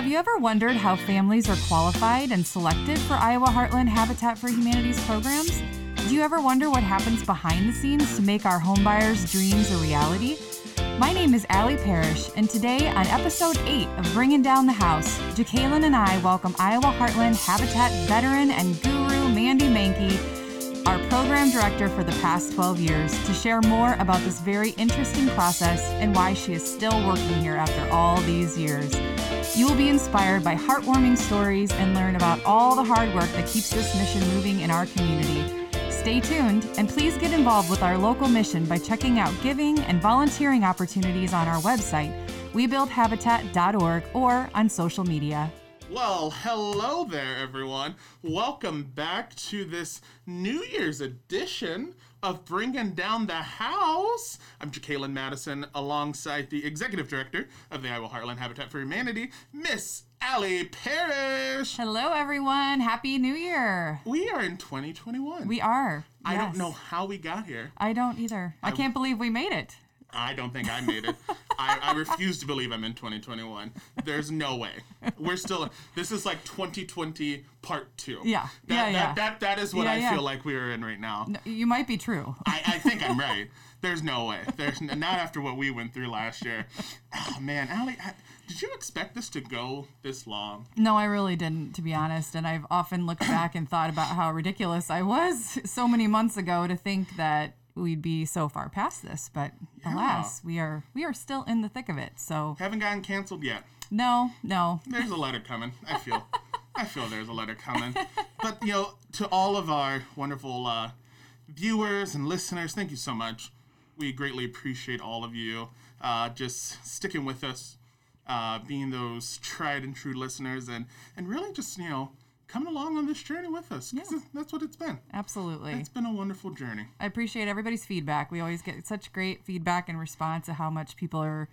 Have you ever wondered how families are qualified and selected for Iowa Heartland Habitat for Humanity's programs? Do you ever wonder what happens behind the scenes to make our homebuyers' dreams a reality? My name is Allie Parrish, and today on episode 8 of Bringing Down the House, Jacqueline and I welcome Iowa Heartland Habitat veteran and guru Mandy Mankey, our program director for the past 12 years, to share more about this very interesting process and why she is still working here after all these years. You will be inspired by heartwarming stories and learn about all the hard work that keeps this mission moving in our community. Stay tuned and please get involved with our local mission by checking out giving and volunteering opportunities on our website, webuildhabitat.org, or on social media. Well, hello there, everyone. Welcome back to this New Year's edition of Bringing Down the House. I'm Jacqueline Madison, alongside the Executive Director of the Iowa Heartland Habitat for Humanity, Miss Allie Parrish. Hello, everyone. Happy New Year. We are in 2021. We are. I don't know how we got here. I don't either. I can't believe we made it. I don't think I made it. I, I refuse to believe I'm in 2021. There's no way. We're still. This is like 2020 part two. Yeah. That, Yeah, that, yeah. That, that is what Yeah, I yeah. feel like we're in right now. No, You might be true. I, I think I'm right. There's no way. There's n- not after what we went through last year. Oh man, Allie, I, did you expect this to go this long? No, I really didn't, to be honest. And I've often looked back and thought about how ridiculous I was so many months ago to think that we'd be so far past this. But alas, we are we are still in the thick of it. So Haven't gotten canceled yet. no, no. There's a letter coming. I feel. I feel there's a letter coming. But you know, to all of our wonderful uh, viewers and listeners, thank you so much. We greatly appreciate all of you uh, just sticking with us, uh, being those tried and true listeners, and and really just you know coming along on this journey with us. 'cause that's what it's been. Absolutely. It's been a wonderful journey. I appreciate everybody's feedback. We always get such great feedback and response to how much people are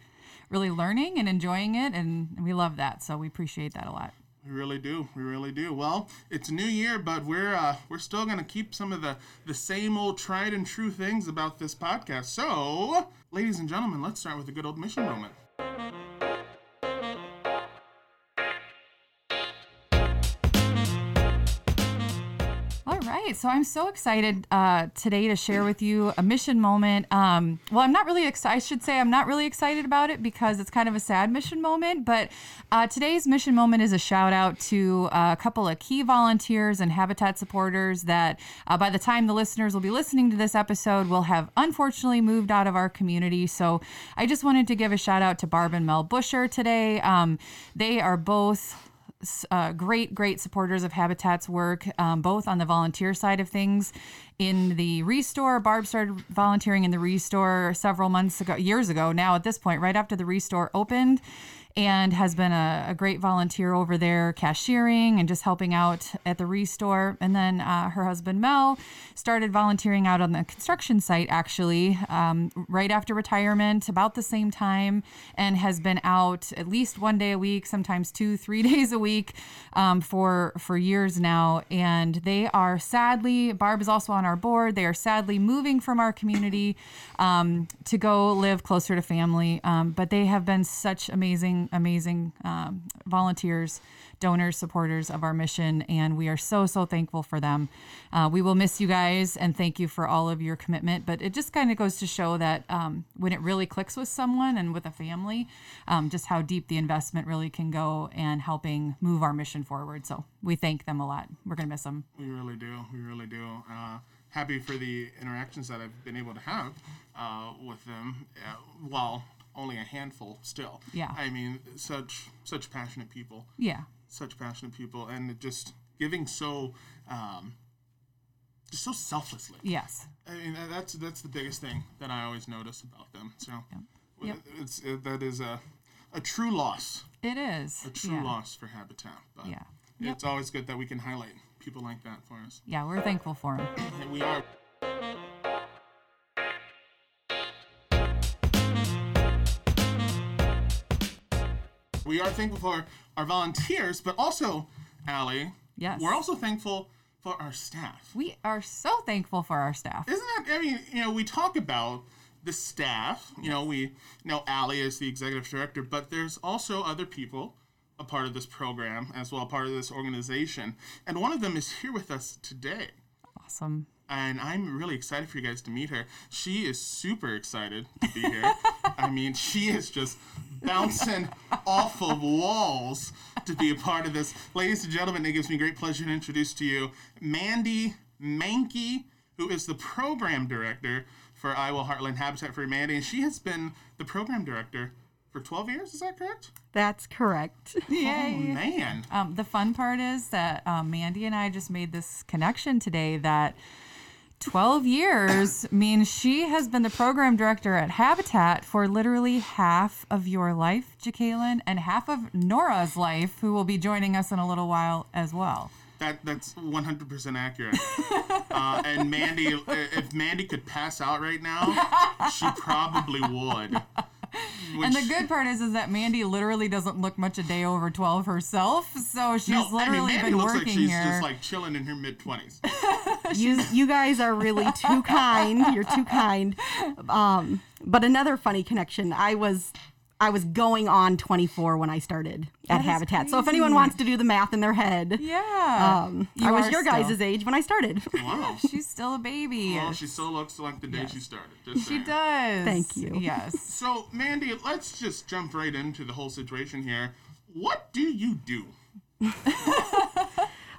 really learning and enjoying it and we love that. So we appreciate that a lot. We really do. We really do. Well, it's a new year, but we're uh, we're still gonna keep some of the the same old tried and true things about this podcast. So, ladies and gentlemen, let's start with a good old mission moment. Right, so I'm so excited uh, today to share with you a mission moment. Um, well, I'm not really excited. I should say I'm not really excited about it because it's kind of a sad mission moment. But uh, today's mission moment is a shout out to uh, a couple of key volunteers and habitat supporters that, uh, by the time the listeners will be listening to this episode, will have unfortunately moved out of our community. So I just wanted to give a shout out to Barb and Mel Busher today. Um, they are both uh, great, great supporters of Habitat's work, um, both on the volunteer side of things. In the Restore, Barb started volunteering in the Restore several months ago, years ago now at this point, right after the Restore opened, and has been a, a great volunteer over there, cashiering and just helping out at the Restore. And then uh, her husband, Mel, started volunteering out on the construction site actually um, right after retirement, about the same time, and has been out at least one day a week, sometimes two, three days a week um, for for years now. And they are sadly, Barb is also on our board. They are sadly moving from our community um, to go live closer to family. Um, but they have been such amazing, amazing um, volunteers donors, supporters of our mission, and we are so, so thankful for them. Uh, we will miss you guys and thank you for all of your commitment. But it just kind of goes to show that um, when it really clicks with someone and with a family, um, just how deep the investment really can go and helping move our mission forward. So we thank them a lot. We're going to miss them. We really do. We really do. Uh, happy for the interactions that I've been able to have uh, with them. Uh, while only a handful still. Yeah. I mean, such such passionate people. Yeah. Such passionate people, and just giving so, um, just so selflessly. Yes. I mean, that's that's the biggest thing that I always notice about them. So, Yep. it's it, that is a a true loss, It is. a true yeah. loss for Habitat. But Yeah. it's always good that we can highlight people like that for us. Yeah, we're thankful for them. And we are. We are thankful for our volunteers, but also, Allie, Yes. we're also thankful for our staff. We are so thankful for our staff. Isn't that, I mean, you know, we talk about the staff, you know, we know Allie is the executive director, but there's also other people a part of this program as well, a part of this organization. And one of them is here with us today. Awesome. And I'm really excited for you guys to meet her. She is super excited to be here. I mean, she is just bouncing off of walls to be a part of this. Ladies and gentlemen, it gives me great pleasure to introduce to you Mandy Mankey, who is the program director for Iowa Heartland Habitat for Humanity. And she has been the program director for 12 years, is that correct? That's correct. Yay. Oh, man. Um, the fun part is that um, Mandy and I just made this connection today that 12 years means she has been the program director at Habitat for literally half of your life, Jacqueline, and half of Nora's life, who will be joining us in a little while as well. That that's 100% accurate. uh, and Mandy, if Mandy could pass out right now, she probably would. And the good part is, is that Mandy literally doesn't look much a day over 12 herself. So she's no, literally I mean, Mandy been looks working like she's here. just like chilling in her mid 20s. you you guys are really too kind. You're too kind. Um, but another funny connection. I was I was going on 24 when I started at That is Habitat. So if anyone wants to do the math in their head, yeah. um, You I was are your guys' age when I started. Wow. She's still a baby. Well, she still looks like the day she started. Just she saying. does. Thank you. Yes. So, Mandy, let's just jump right into the whole situation here. What do you do?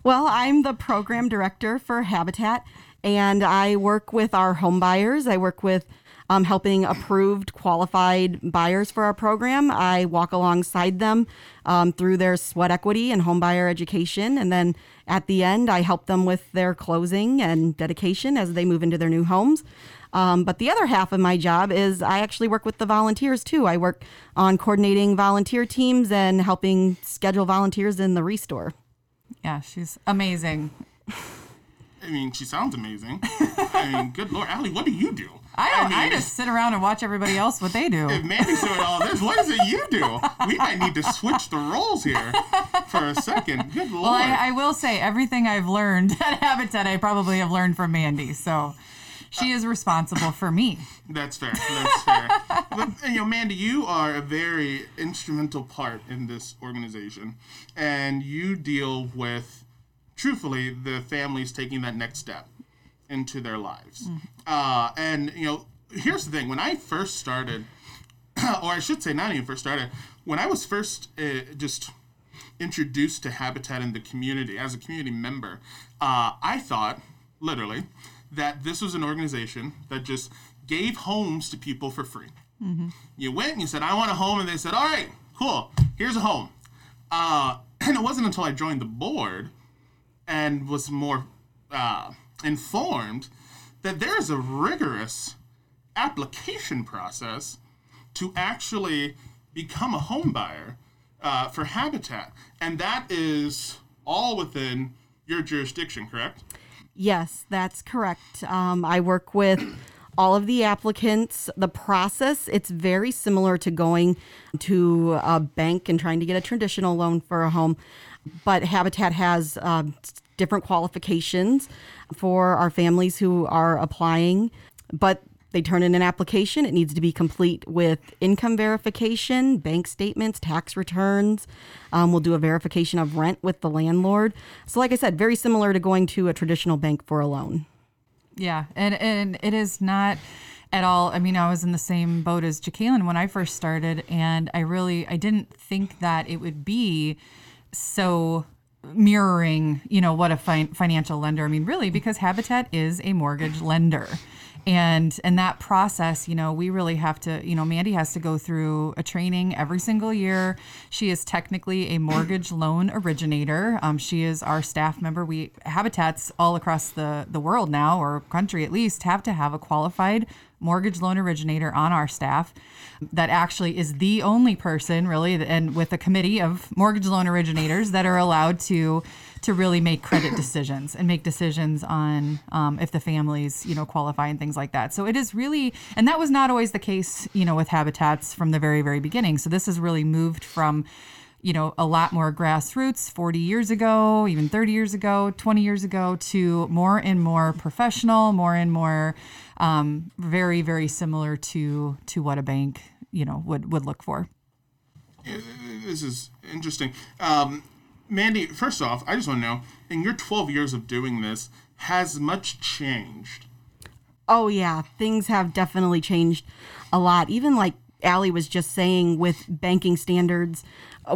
Well, I'm the program director for Habitat, and I work with our home buyers. I work with um, helping approved, qualified buyers for our program. I walk alongside them um, through their sweat equity and home buyer education. And then at the end, I help them with their closing and dedication as they move into their new homes. Um, but the other half of my job is I actually work with the volunteers too. I work on coordinating volunteer teams and helping schedule volunteers in the restore. Yeah, she's amazing. I mean, she sounds amazing. I mean, good lord, Allie, what do you do? I don't. I, mean, just sit around and watch everybody else what they do. If Mandy's doing all this, what is it you do? We might need to switch the roles here for a second. Good lord. Well, I, I will say everything I've learned at Habitat, I probably have learned from Mandy. So she is responsible for me. That's fair. That's fair. but you know, Mandy, you are a very instrumental part in this organization, and you deal with, truthfully, the families taking that next step into their lives. Uh, and you know, here's the thing: when I first started, or I should say, not even first started, when I was first uh, just introduced to Habitat in the community as a community member, uh, I thought, literally, that this was an organization that just gave homes to people for free. You went and you said, I want a home, and they said, All right, cool, here's a home. Uh, and it wasn't until I joined the board and was more uh, informed that there is a rigorous application process to actually become a home buyer uh, for Habitat. And that is all within your jurisdiction, correct? Yes, that's correct. Um, I work with all of the applicants. The process, it's very similar to going to a bank and trying to get a traditional loan for a home, but Habitat has um, different qualifications for our families who are applying. But they turn in an application. It needs to be complete with income verification, bank statements, tax returns. Um, we'll do a verification of rent with the landlord. So, like I said, very similar to going to a traditional bank for a loan. Yeah, and and it is not at all. I mean, I was in the same boat as Jacqueline when I first started, and I really I didn't think that it would be so mirroring, you know, what a fin- financial lender. I mean, really, because Habitat is a mortgage lender. And and that process, you know, we really have to, you know, Mandy has to go through a training every single year. She is technically a mortgage loan originator. Um, she is our staff member. We habitats all across the the world now, or country at least, have to have a qualified mortgage loan originator on our staff that actually is the only person really and with a committee of mortgage loan originators that are allowed to to really make credit decisions and make decisions on um, if the families you know qualify and things like that. So it is really and that was not always the case you know with habitats from the very very beginning. So this has really moved from you know a lot more grassroots 40 years ago even 30 years ago 20 years ago to more and more professional more and more um, very very similar to to what a bank you know would would look for this is interesting. Um, Mandy, first off, I just want to know in your 12 years of doing this, has much changed? Oh yeah, things have definitely changed a lot. Even like Allie was just saying with banking standards,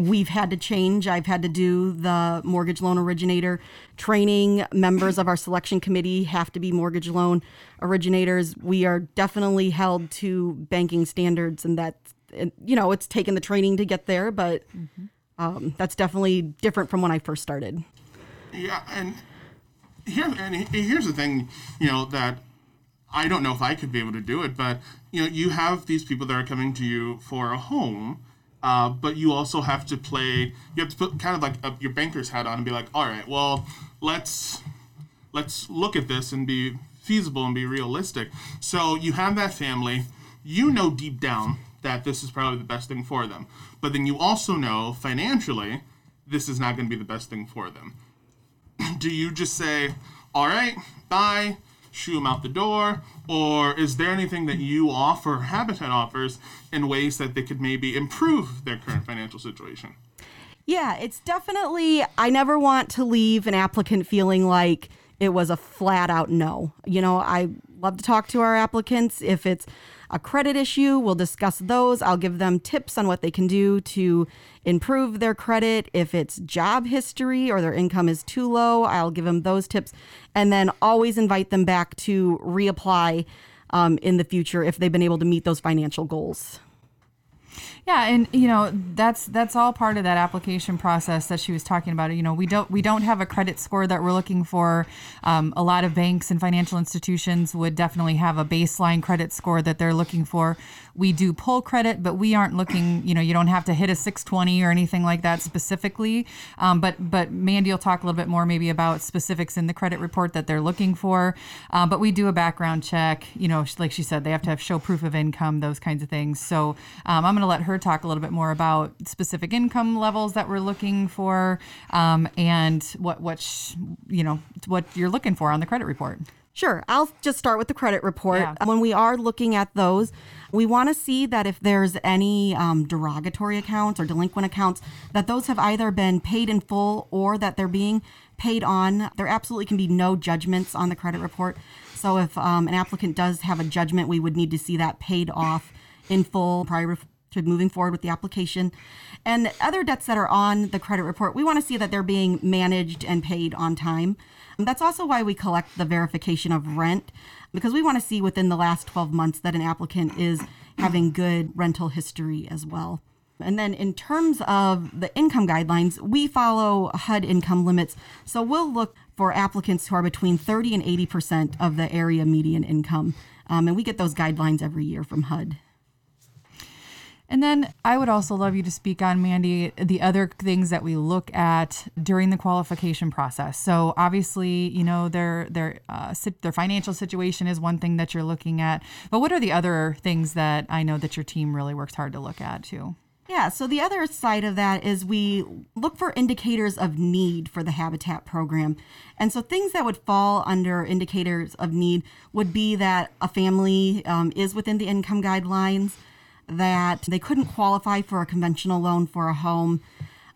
we've had to change. I've had to do the mortgage loan originator training. Members of our selection committee have to be mortgage loan originators. We are definitely held to banking standards, and that you know it's taken the training to get there, but um, that's definitely different from when I first started. Yeah, and here and here's the thing, you know that I don't know if I could be able to do it, but you know you have these people that are coming to you for a home, uh, but you also have to play. You have to put kind of like a, your banker's hat on and be like, all right, well, let's let's look at this and be feasible and be realistic. So you have that family, you know deep down that this is probably the best thing for them, but then you also know financially this is not going to be the best thing for them do you just say, all right, bye, shoo them out the door? Or is there anything that you offer, Habitat offers, in ways that they could maybe improve their current financial situation? Yeah, it's definitely, I never want to leave an applicant feeling like it was a flat out no. You know, I love to talk to our applicants. If it's a credit issue, we'll discuss those. I'll give them tips on what they can do to improve their credit. If it's job history or their income is too low, I'll give them those tips. And then always invite them back to reapply um, in the future if they've been able to meet those financial goals. Yeah, and you know that's that's all part of that application process that she was talking about. You know, we don't we don't have a credit score that we're looking for. Um, a lot of banks and financial institutions would definitely have a baseline credit score that they're looking for. We do pull credit, but we aren't looking. You know, you don't have to hit a 620 or anything like that specifically. Um, but but Mandy will talk a little bit more maybe about specifics in the credit report that they're looking for. Uh, but we do a background check. You know, like she said, they have to have show proof of income, those kinds of things. So um, I'm going to let her talk a little bit more about specific income levels that we're looking for um, and what what sh- you know what you're looking for on the credit report. Sure. I'll just start with the credit report. Yeah. When we are looking at those, we want to see that if there's any um, derogatory accounts or delinquent accounts, that those have either been paid in full or that they're being paid on. There absolutely can be no judgments on the credit report. So if um, an applicant does have a judgment, we would need to see that paid off in full prior to moving forward with the application. And other debts that are on the credit report, we want to see that they're being managed and paid on time. And that's also why we collect the verification of rent, because we want to see within the last 12 months that an applicant is having good rental history as well. And then in terms of the income guidelines, we follow HUD income limits. So we'll look for applicants who are between 30 and 80% of the area median income. Um, and we get those guidelines every year from HUD. And then I would also love you to speak on, Mandy, the other things that we look at during the qualification process. So obviously, you know, their their uh, their financial situation is one thing that you're looking at. But what are the other things that I know that your team really works hard to look at too? Yeah, so the other side of that is we look for indicators of need for the Habitat program. And so things that would fall under indicators of need would be that a family um, is within the income guidelines, that they couldn't qualify for a conventional loan for a home.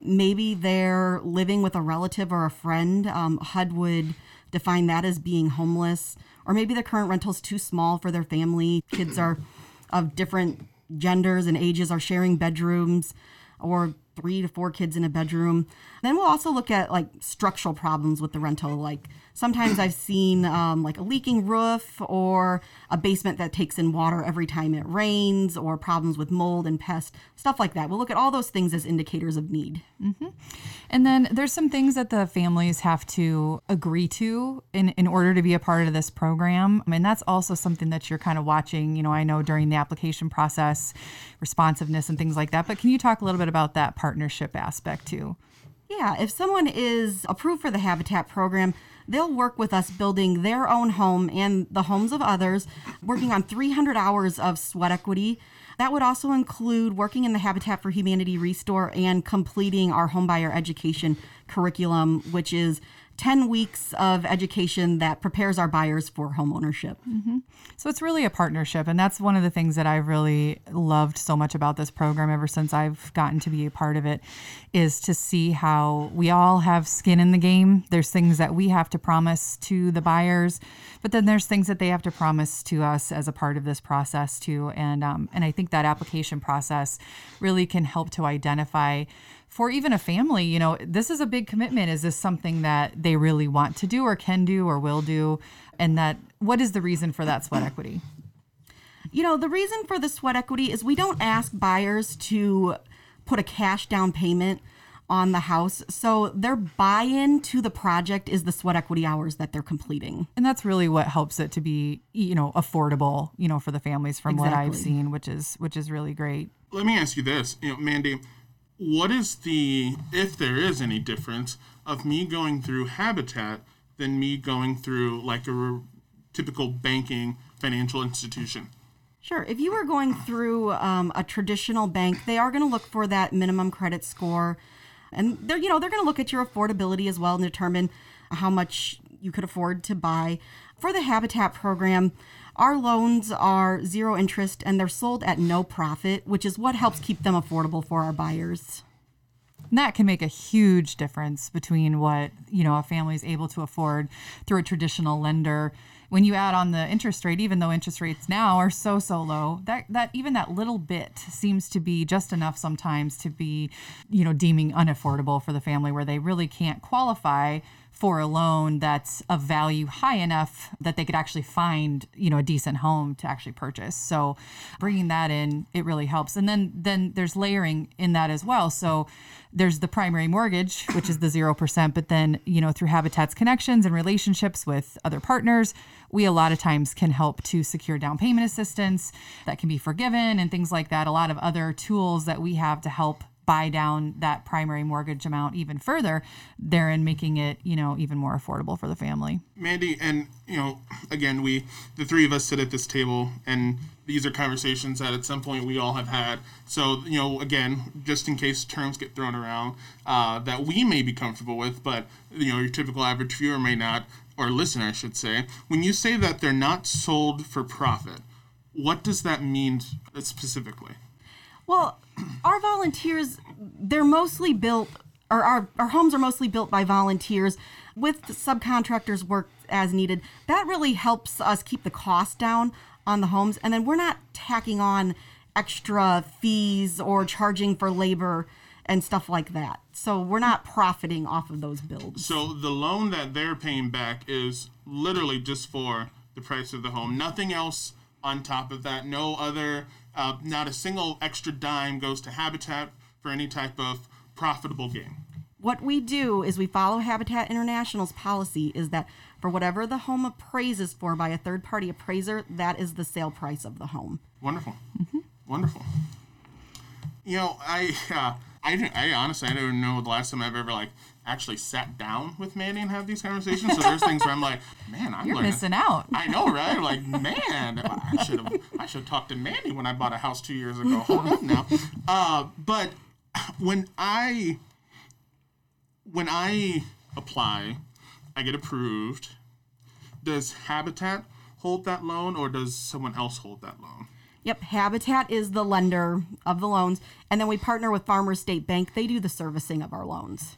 Maybe they're living with a relative or a friend. Um, HUD would define that as being homeless. Or maybe the current rental is too small for their family. Kids are of different genders and ages are sharing bedrooms or three to four kids in a bedroom. Then we'll also look at like structural problems with the rental. Like sometimes I've seen um, like a leaking roof or a basement that takes in water every time it rains or problems with mold and pest, stuff like that. We'll look at all those things as indicators of need. And then there's some things that the families have to agree to in, in order to be a part of this program. I mean, that's also something that you're kind of watching, you know, I know during the application process, responsiveness and things like that. But can you talk a little bit about that partnership aspect too? Yeah, if someone is approved for the Habitat program, they'll work with us building their own home and the homes of others, working on 300 hours of sweat equity. That would also include working in the Habitat for Humanity Restore and completing our homebuyer education curriculum, which is 10 weeks of education that prepares our buyers for homeownership. So it's really a partnership. And that's one of the things that I've really loved so much about this program ever since I've gotten to be a part of it is to see how we all have skin in the game. There's things that we have to promise to the buyers, but then there's things that they have to promise to us as a part of this process too. And um, and I think that application process really can help to identify for even a family, you know, this is a big commitment. Is this something that they really want to do or can do or will do? And that what is the reason for that sweat equity? You know, the reason for the sweat equity is we don't ask buyers to put a cash down payment on the house. So their buy in to the project is the sweat equity hours that they're completing. And that's really what helps it to be, you know, affordable, you know, for the families from what I've seen, which is which is really great. Let me ask you this, you know, Mandy, what is the if there is any difference of me going through Habitat than me going through like a r- typical banking financial institution? Sure. If you are going through um, a traditional bank, they are going to look for that minimum credit score, and they're you know they're going to look at your affordability as well and determine how much you could afford to buy. For the Habitat program, our loans are zero interest and they're sold at no profit, which is what helps keep them affordable for our buyers. And that can make a huge difference between what, you know, a family is able to afford through a traditional lender. When you add on the interest rate, even though interest rates now are so so low, that that even that little bit seems to be just enough sometimes to be, you know, deeming unaffordable for the family where they really can't qualify for a loan that's of value high enough that they could actually find you know a decent home to actually purchase. So bringing that in it really helps. And then then there's layering in that as well. So there's the primary mortgage which is the 0% but then you know through habitat's connections and relationships with other partners we a lot of times can help to secure down payment assistance that can be forgiven and things like that. A lot of other tools that we have to help buy down that primary mortgage amount even further, therein making it, you know, even more affordable for the family. Mandy, and you know, again, we the three of us sit at this table, and these are conversations that at some point we all have had. So you know, again, just in case terms get thrown around uh, that we may be comfortable with, but you know, your typical average viewer may not, or listener, I should say. When you say that they're not sold for profit, what does that mean specifically? Well, our volunteers, they're mostly built, or our, our homes are mostly built by volunteers with subcontractors work as needed. That really helps us keep the cost down on the homes. And then we're not tacking on extra fees or charging for labor and stuff like that. So we're not profiting off of those builds. So the loan that they're paying back is literally just for the price of the home. Nothing else on top of that. No other, uh, not a single extra dime goes to Habitat for any type of profitable gain. What we do is we follow Habitat International's policy is that for whatever the home appraises for by a third party appraiser, that is the sale price of the home. Wonderful, wonderful. You know, I, uh, I, I honestly, I don't know the last time I've ever like actually sat down with Mandy and have these conversations. So there's things where I'm like, man, I'm You're learning. missing out. I know, right? Like, man, I should have I should talked to Mandy when I bought a house two years ago. Hold up now. Uh, but when I when I apply, I get approved. Does Habitat hold that loan, or does someone else hold that loan? Yep, Habitat is the lender of the loans, and then we partner with Farmers State Bank. They do the servicing of our loans.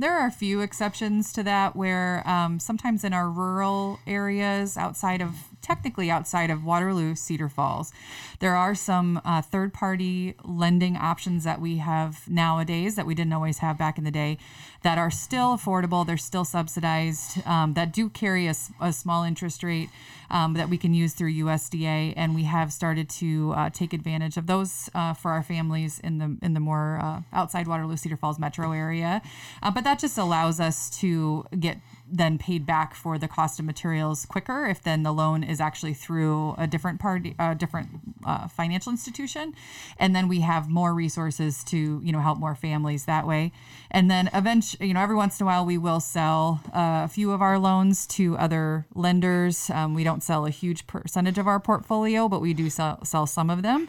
There are a few exceptions to that where um, sometimes in our rural areas outside of, technically outside of Waterloo, Cedar Falls, there are some uh, third party lending options that we have nowadays that we didn't always have back in the day that are still affordable. They're still subsidized, um, that do carry a small interest rate um, that we can use through USDA. And we have started to uh, take advantage of those uh, for our families in the, in the more uh, outside Waterloo, Cedar Falls metro area. Uh, but that just allows us to get then paid back for the cost of materials quicker if then the loan is actually through a different party a different uh, financial institution. And then we have more resources to you know help more families that way. And then eventually you know every once in a while we will sell uh, a few of our loans to other lenders. Um, we don't sell a huge percentage of our portfolio but we do sell, sell some of them.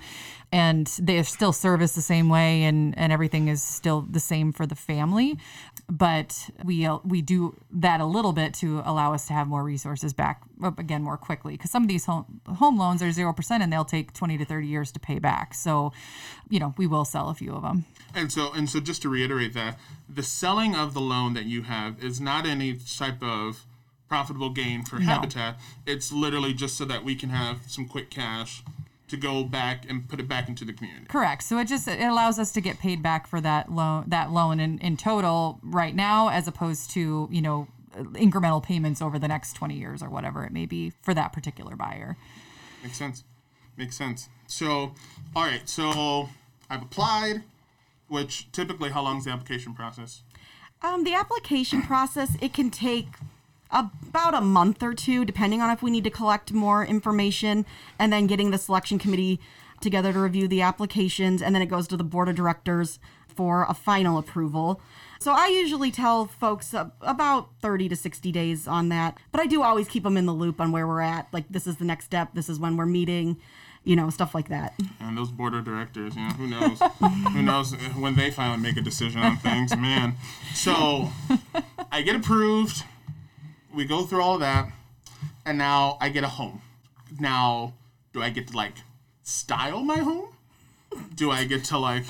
And they still serviced the same way and, and everything is still the same for the family but we uh, we do that a little bit to allow us to have more resources back up again more quickly because some of these home home loans are zero percent and they'll take twenty to thirty years to pay back. So, you know, we will sell a few of them. And so, and so, just to reiterate that the selling of the loan that you have is not any type of profitable gain for Habitat. It's literally just so that we can have some quick cash to go back and put it back into the community. Correct. So it just it allows us to get paid back for that loan that loan in, in total right now, as opposed to you know incremental payments over the next twenty years or whatever it may be for that particular buyer. Makes sense. Makes sense. So, all right. So I've applied. Which typically, how long is the application process? Um, the application process it can take about a month or two, depending on if we need to collect more information, and then getting the selection committee together to review the applications, and then it goes to the board of directors for a final approval. So I usually tell folks about 30 to 60 days on that, but I do always keep them in the loop on where we're at. Like this is the next step, this is when we're meeting, you know, stuff like that. And those board of directors, you know, who knows? who knows when they finally make a decision on things, man. So I get approved. We go through all of that, and now I get a home. Now, do I get to like style my home? Do I get to like,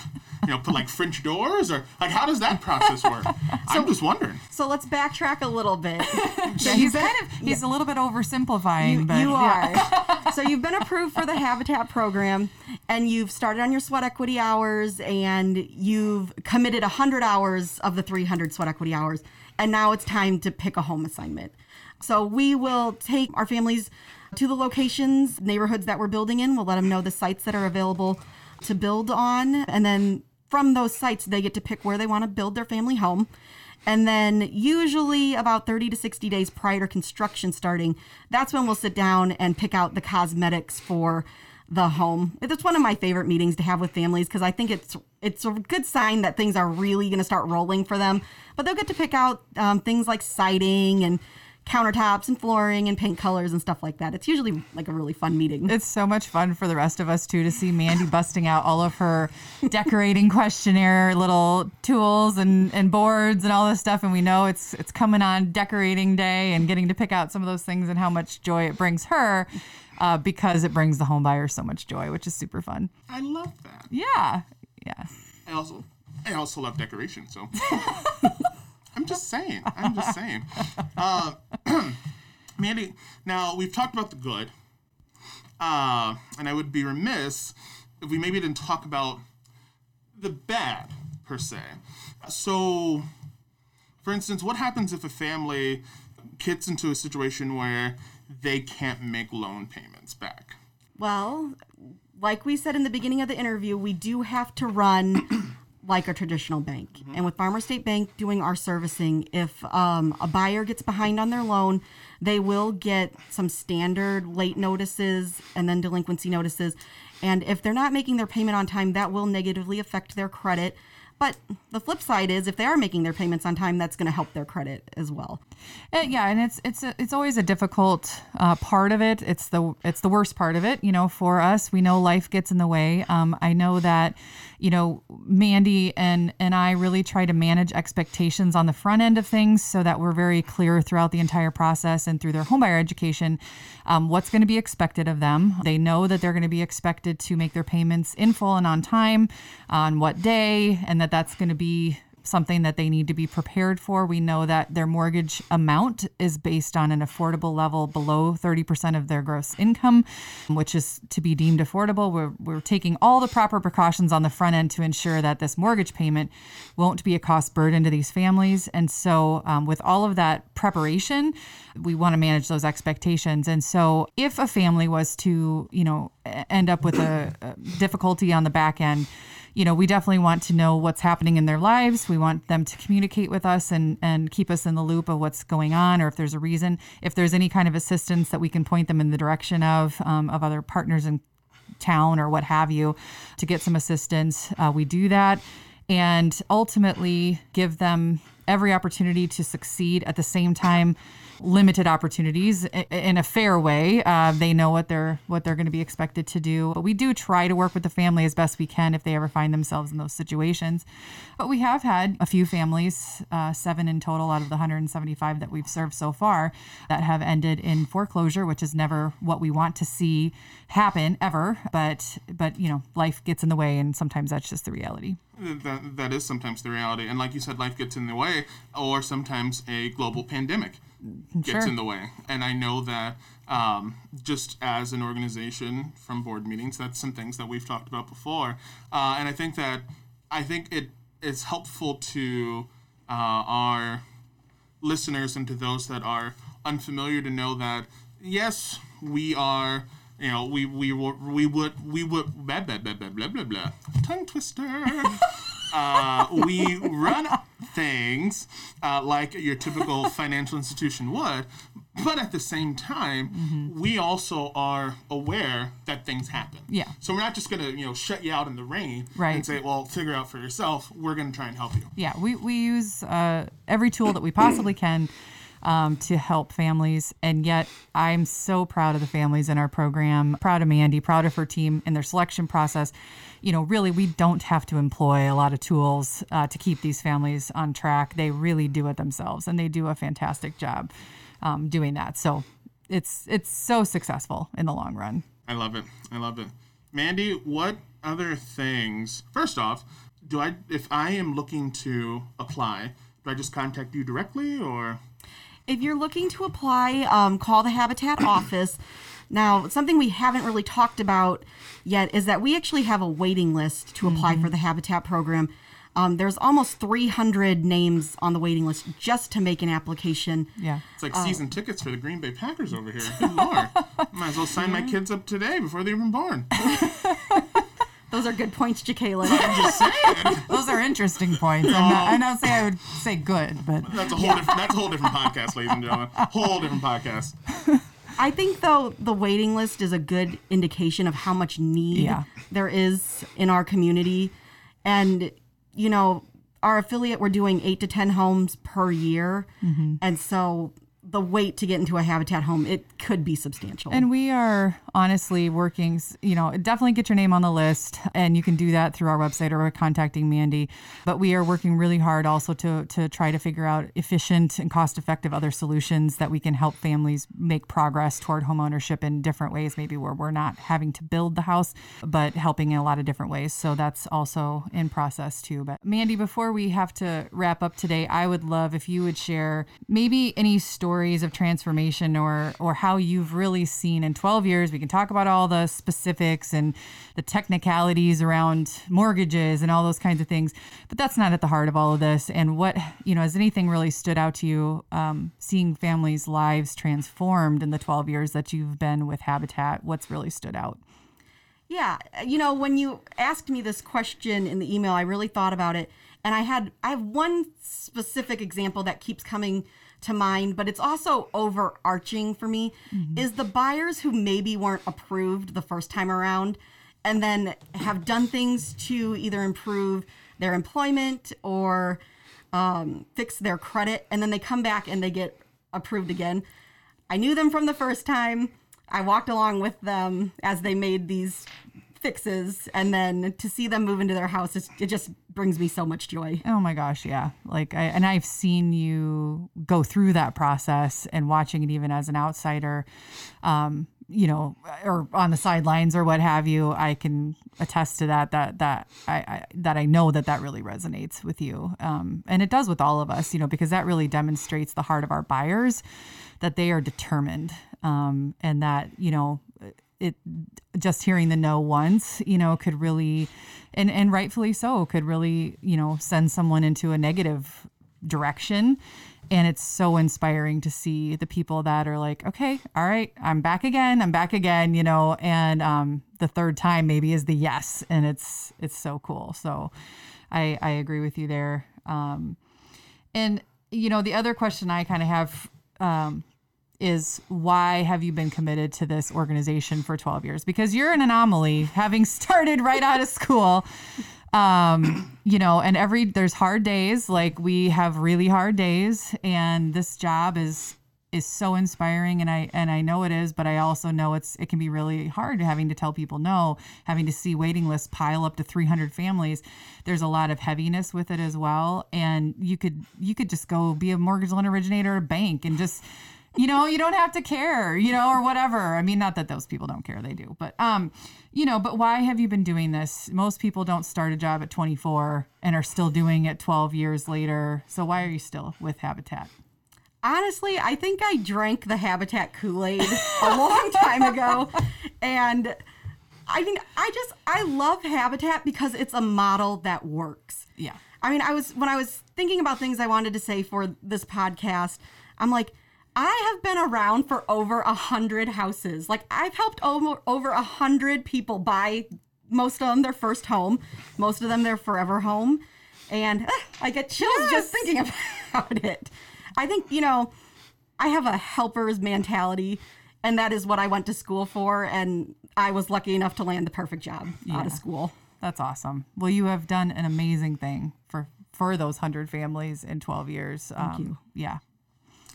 you know, put like French doors or like how does that process work? I'm just wondering. So let's backtrack a little bit. Yeah, he's kind of he's a little bit oversimplifying, You, but you yeah. are. so you've been approved for the Habitat program, and you've started on your sweat equity hours, and you've committed 100 hours of the 300 sweat equity hours, and now it's time to pick a home assignment. So we will take our families to the locations, neighborhoods that we're building in. We'll let them know the sites that are available to build on, and then from those sites, they get to pick where they want to build their family home. And then, usually about 30 to 60 days prior to construction starting, that's when we'll sit down and pick out the cosmetics for the home. It's one of my favorite meetings to have with families because I think it's it's a good sign that things are really going to start rolling for them. But they'll get to pick out um, things like siding and countertops and flooring and paint colors and stuff like that. It's usually like a really fun meeting. It's so much fun for the rest of us too to see Mandy busting out all of her decorating questionnaire little tools and, and boards and all this stuff. And we know it's it's coming on decorating day and getting to pick out some of those things and how much joy it brings her uh, because it brings the home buyer so much joy, which is super fun. I love that. Yeah. Yeah. I also I also love decoration, so I'm just saying. I'm just saying. Uh, Mandy, now we've talked about the good, uh, and I would be remiss if we maybe didn't talk about the bad per se. So, for instance, what happens if a family gets into a situation where they can't make loan payments back? Well, like we said in the beginning of the interview, we do have to run like a traditional bank. And with Farmer State Bank doing our servicing, if um, a buyer gets behind on their loan, they will get some standard late notices and then delinquency notices. And if they're not making their payment on time, that will negatively affect their credit. But the flip side is if they are making their payments on time, that's going to help their credit as well. Uh, yeah, and it's it's a, it's always a difficult uh, part of it. It's the it's the worst part of it. You know, for us, we know life gets in the way. Um, I know that, you know, Mandy and and I really try to manage expectations on the front end of things so that we're very clear throughout the entire process and through their homebuyer education, um, what's going to be expected of them. They know that they're going to be expected to make their payments in full and on time, on what day, and that that's going to be something that they need to be prepared for. We know that their mortgage amount is based on an affordable level below 30% of their gross income, which is to be deemed affordable. We're, we're taking all the proper precautions on the front end to ensure that this mortgage payment won't be a cost burden to these families. And so, um, with all of that preparation, we want to manage those expectations. And so, if a family was to, you know, end up with a, a difficulty on the back end, you know, we definitely want to know what's happening in their lives. We want them to communicate with us and, and keep us in the loop of what's going on, or if there's a reason, if there's any kind of assistance that we can point them in the direction of, um, of other partners in town or what have you to get some assistance. Uh, we do that and ultimately give them every opportunity to succeed at the same time limited opportunities in a fair way. Uh, they know what they're what they're going to be expected to do. But we do try to work with the family as best we can if they ever find themselves in those situations. But we have had a few families, uh, seven in total out of the 175 that we've served so far, that have ended in foreclosure, which is never what we want to see happen ever. But but you know, life gets in the way, and sometimes that's just the reality. That, that is sometimes the reality. And like you said, life gets in the way, or sometimes a global pandemic gets Sure. in the way. And I know that um, just as an organization from board meetings, that's some things that we've talked about before. Uh, and I think that I think it is helpful to uh, our listeners and to those that are unfamiliar to know that yes, we are. You know, we we we would we would blah blah blah blah blah blah blah tongue twister. uh, we run things uh, like your typical financial institution would, but at the same time, we also are aware that things happen. Yeah. So we're not just gonna you know shut you out in the rain Right. and say, well, figure out for yourself. We're gonna try and help you. yeah, we, we use uh, every tool that we possibly can um, to help families. And yet, I'm so proud of the families in our program, proud of Mandy, proud of her team and their selection process. You know, really, we don't have to employ a lot of tools uh, to keep these families on track. They really do it themselves, and they do a fantastic job um, doing that. So it's it's so successful in the long run. I love it. I love it. Mandy, what other things? First off, do I if I am looking to apply, do I just contact you directly or If you're looking to apply, um, call the Habitat office. Now, something we haven't really talked about yet is that we actually have a waiting list to apply for the Habitat program. Um, there's almost 300 names on the waiting list just to make an application. Yeah. it's like season tickets for the Green Bay Packers over here? Good lord. Might as well sign my kids up today before they're even born. Those are good points, Jacqueline. I'm just saying. Those are interesting points. I'm not, I'm not saying I would say good, but That's a whole different that's a whole different podcast, ladies and gentlemen. Whole different podcast. I think though the waiting list is a good indication of how much need Yeah. there is in our community, and you know our affiliate we're doing eight to ten homes per year, Mm-hmm. and so the wait to get into a habitat home it could be substantial. And we are honestly working, you know, definitely get your name on the list and you can do that through our website or contacting Mandy. But we are working really hard also to, to try to figure out efficient and cost effective other solutions that we can help families make progress toward homeownership in different ways, maybe where we're not having to build the house, but helping in a lot of different ways. So that's also in process too. But Mandy, before we have to wrap up today, I would love if you would share maybe any stories of transformation or or how you've really seen in 12 years. We can talk about all the specifics and the technicalities around mortgages and all those kinds of things, but that's not at the heart of all of this. And what you know, has anything really stood out to you um, seeing families' lives transformed in the 12 years that you've been with Habitat? What's really stood out? Yeah, you know, when you asked me this question in the email, I really thought about it, and I had I have one specific example that keeps coming to mind, but it's also overarching for me is the buyers who maybe weren't approved the first time around and then have done things to either improve their employment or um, fix their credit, and then they come back and they get approved again. I knew them from the first time. I walked along with them as they made these fixes, and then to see them move into their house, it just brings me so much joy. Oh my gosh, yeah. Like I and I've seen you go through that process and watching it even as an outsider um you know or on the sidelines or what have you I can attest to that that that I, I that I know that that really resonates with you um and it does with all of us you know because that really demonstrates the heart of our buyers that they are determined um and that you know it just hearing the no once, you know, could really, and and rightfully so, could really, you know, send someone into a negative direction. And it's so inspiring to see the people that are like, okay, all right, I'm back again, I'm back again, you know, and um, the third time maybe is the yes, and it's it's so cool. So, I I agree with you there. Um, and you know, the other question I kind of have um, is why have you been committed to this organization for 12 years? Because you're an anomaly, having started right out of school. Um, you know, and every there's hard days, like we have really hard days, and this job is is so inspiring and I and I know it is, but I also know it's it can be really hard having to tell people no, having to see waiting lists pile up to 300 families. There's a lot of heaviness with it as well and you could you could just go be a mortgage loan originator at a bank and just you know, you don't have to care, you know, or whatever. I mean, not that those people don't care, they do. But um, you know, but why have you been doing this? Most people don't start a job at 24 and are still doing it 12 years later. So why are you still with Habitat? Honestly, I think I drank the Habitat Kool Aid a long time ago. And I mean, I just, I love Habitat because it's a model that works. Yeah. I mean, I was, when I was thinking about things I wanted to say for this podcast, I'm like, I have been around for over a hundred houses. Like I've helped over over a hundred people buy most of them their first home, most of them their forever home, and eh, I get chills just thinking about it. I think you know, I have a helper's mentality, and that is what I went to school for. And I was lucky enough to land the perfect job out of school. That's awesome. Well, you have done an amazing thing for for those 100 families in 12 years. Thank um, you. Yeah.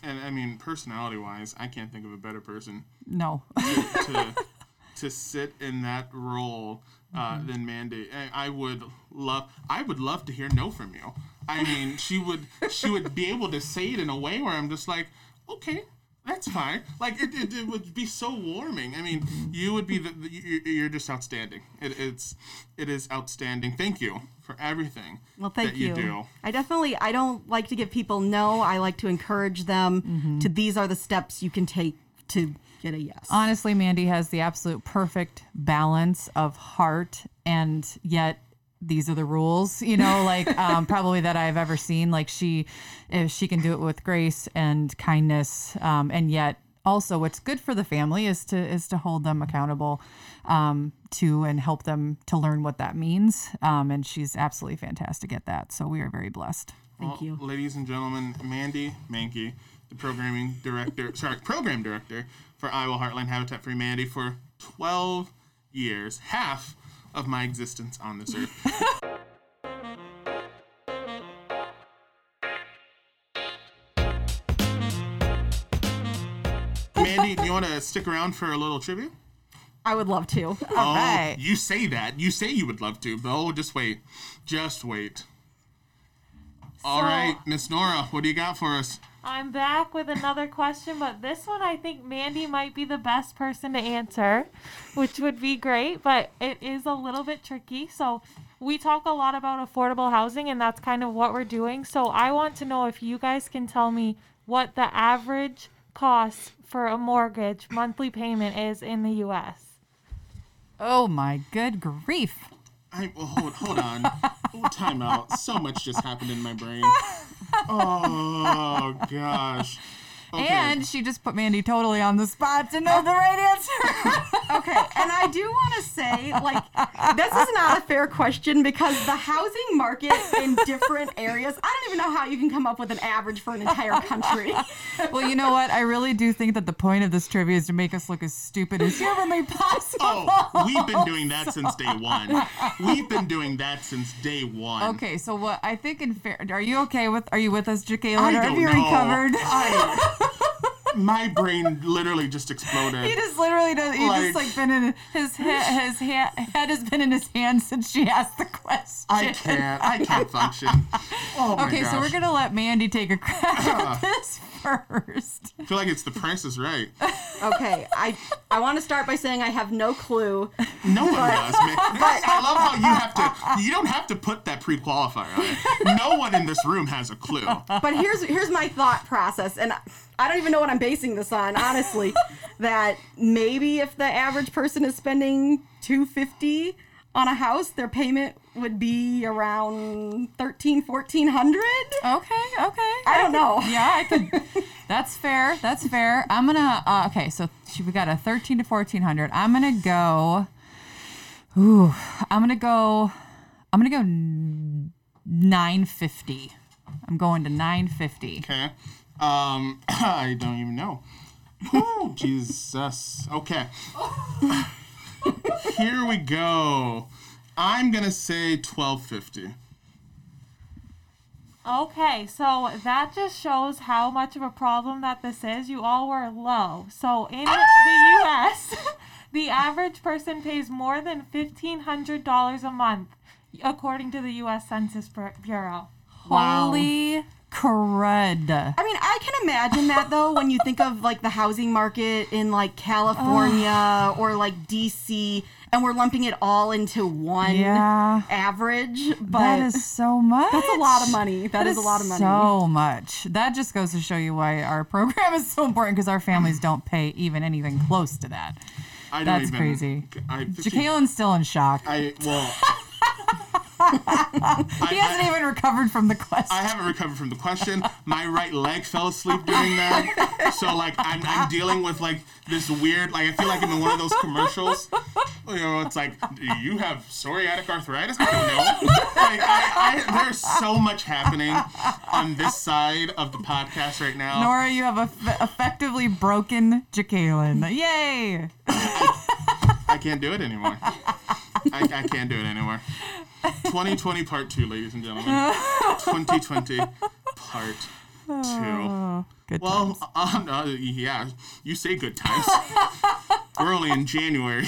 And I mean, personality wise, I can't think of a better person No. to, to, to sit in that role uh, than Mandy. I, I would love, I would love to hear no from you. I mean, she would, she would be able to say it in a way where I'm just like, okay, that's fine. Like it, it, it would be so warming. I mean, you would be the, the you- you're just outstanding. It, it's it is outstanding. Thank you for everything Well, thank that you, you. do. I definitely I don't like to give people no. I like to encourage them Mm-hmm. to these are the steps you can take to get a yes. Honestly, Mandy has the absolute perfect balance of heart and yet these are the rules, you know, like um, probably that I've ever seen. Like she, if she can do it with grace and kindness, um, and yet also what's good for the family is to is to hold them accountable um, to and help them to learn what that means. Um, and she's absolutely fantastic at that. So we are very blessed. Thank you. ladies and gentlemen. Mandy Mankey, the programming director, sorry, program director for Iowa Heartland Habitat for Humanity for 12 years, half of my existence on this earth. Mandy, do you want to stick around for a little trivia? I would love to. oh, right. you say that. You say you would love to, but oh, just wait. Just wait. All So- right, Miss Nora, what do you got for us? I'm back with another question, but this one I think Mandy might be the best person to answer, which would be great, but it is a little bit tricky. So, we talk a lot about affordable housing, and that's kind of what we're doing. So, I want to know if you guys can tell me what the average cost for a mortgage monthly payment is in the US. Oh my good grief. I well, hold hold on. oh, time out. So much just happened in my brain. Oh gosh. Okay. And she just put Mandy totally on the spot to know the right answer. Okay, and I do want to say, like, this is not a fair question because the housing market in different areas, I don't even know how you can come up with an average for an entire country. well, you know what? I really do think that the point of this trivia is to make us look as stupid as humanly possible. Oh, we've been doing that since day one. We've been doing that since day one. Okay, so what I think in fair, are you okay with? Are you with us, Jacqueline? I don't have you know. recovered? I, my brain literally just exploded. He just literally does. He's just Like- like been in his he- his ha- head has been in his hand since she asked the question. I can't. I can't function. Oh my Okay, gosh. so we're gonna let Mandy take a crack at uh, this first. I feel like it's the Price is Right. Okay, I I want to start by saying I have no clue. No one does, man. I love how you have to. You don't have to put that pre-qualifier on it. No one in this room has a clue. But here's here's my thought process, and I don't even know what I'm basing this on, honestly. that maybe if the average person is spending 250 on a house, their payment would be around 13, 1400. Okay, okay. I don't know. Yeah, I could. That's fair. That's fair. I'm gonna. Uh, okay, so she- we got a 13 to 1400. I'm gonna go. Ooh, I'm gonna go. I'm gonna go 950. I'm going to 950. Okay. Um, I don't even know. Whew, Jesus. Okay. Here we go. I'm gonna say 1250. Okay, so that just shows how much of a problem that this is. You all were low. So in the ah! US, the average person pays more than $1,500 a month, according to the US Census Bureau. Wow. Holy crud. I mean, I can imagine that though when you think of like the housing market in like California or like DC, and we're lumping it all into one Yeah. average. But that is so much. that's a lot of money. that is, a lot of money. So much. That just goes to show you why our program is so important because our families don't pay even anything close to that. I That's even, crazy. I, Jakaelin's still in shock. I well. he hasn't even recovered from the question. I haven't recovered from the question. My right leg fell asleep during that. So like I'm, I'm dealing with like this weird like I feel like I'm in one of those commercials. You know, it's like do you have psoriatic arthritis? I don't know. Like I, I, there's so much happening on this side of the podcast right now. Nora, you have eff- effectively broken Jakaelin. Yay! I can't do it anymore. I, I can't do it anymore. 2020 part two, ladies and gentlemen. 2020 part two. Good Well, times. uh, uh, yeah, you say good times. We're only in January.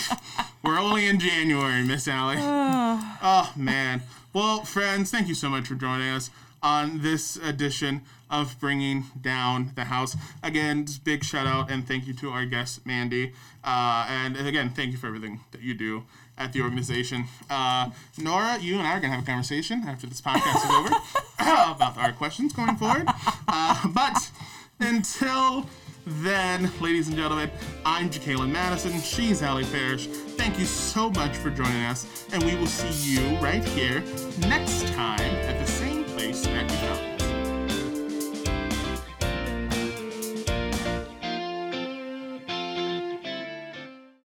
We're only in January, Miss Allie. oh, man. Well, friends, thank you so much for joining us on this edition of Bringing Down the House. Again, big shout out and thank you to our guest, Mandy. Uh, and again, thank you for everything that you do at the organization. Uh, Nora, you and I are going to have a conversation after this podcast is over about our questions going forward. Uh, but until then, ladies and gentlemen, I'm Jacqueline Madison. She's Allie Parrish. Thank you so much for joining us, and we will see you right here next time at the same place that we found.